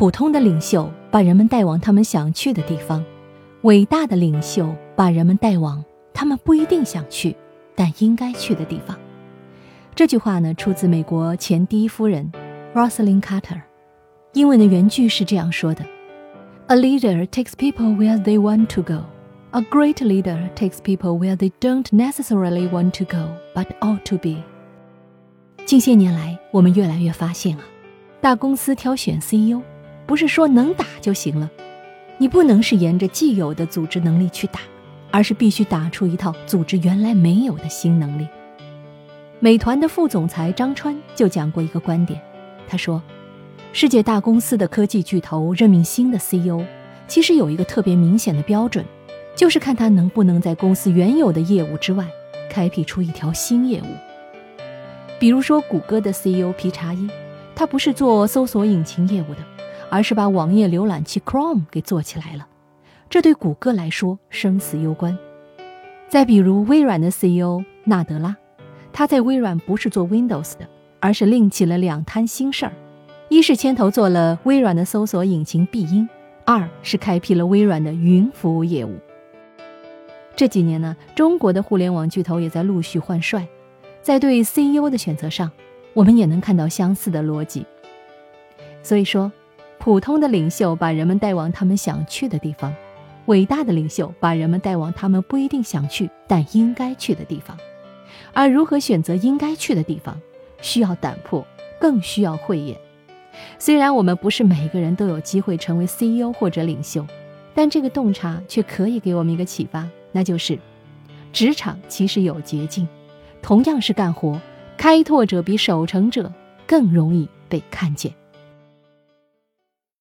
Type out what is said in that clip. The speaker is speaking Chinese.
普通的领袖把人们带往他们想去的地方，伟大的领袖把人们带往他们不一定想去，但应该去的地方。这句话呢，出自美国前第一夫人 Rosalynn Carter。英文的原句是这样说的：“A leader takes people where they want to go. A great leader takes people where they don't necessarily want to go, but ought to be.” 近些年来，我们越来越发现啊，大公司挑选 CEO，不是说能打就行了，你不能是沿着既有的组织能力去打，而是必须打出一套组织原来没有的新能力。美团的副总裁张川就讲过一个观点，他说。世界大公司的科技巨头任命新的 CEO，其实有一个特别明显的标准，就是看他能不能在公司原有的业务之外，开辟出一条新业务。比如说，谷歌的 CEO 皮查伊，他不是做搜索引擎业务的，而是把网页浏览器 Chrome 给做起来了，这对谷歌来说生死攸关。再比如微软的 CEO 纳德拉，他在微软不是做 Windows 的，而是另起了两摊新事儿。一是牵头做了微软的搜索引擎必应，二是开辟了微软的云服务业务。这几年呢，中国的互联网巨头也在陆续换帅，在对 CEO 的选择上，我们也能看到相似的逻辑。所以说，普通的领袖把人们带往他们想去的地方，伟大的领袖把人们带往他们不一定想去但应该去的地方。而如何选择应该去的地方，需要胆魄，更需要慧眼。虽然我们不是每个人都有机会成为 CEO 或者领袖，但这个洞察却可以给我们一个启发，那就是，职场其实有捷径，同样是干活，开拓者比守成者更容易被看见。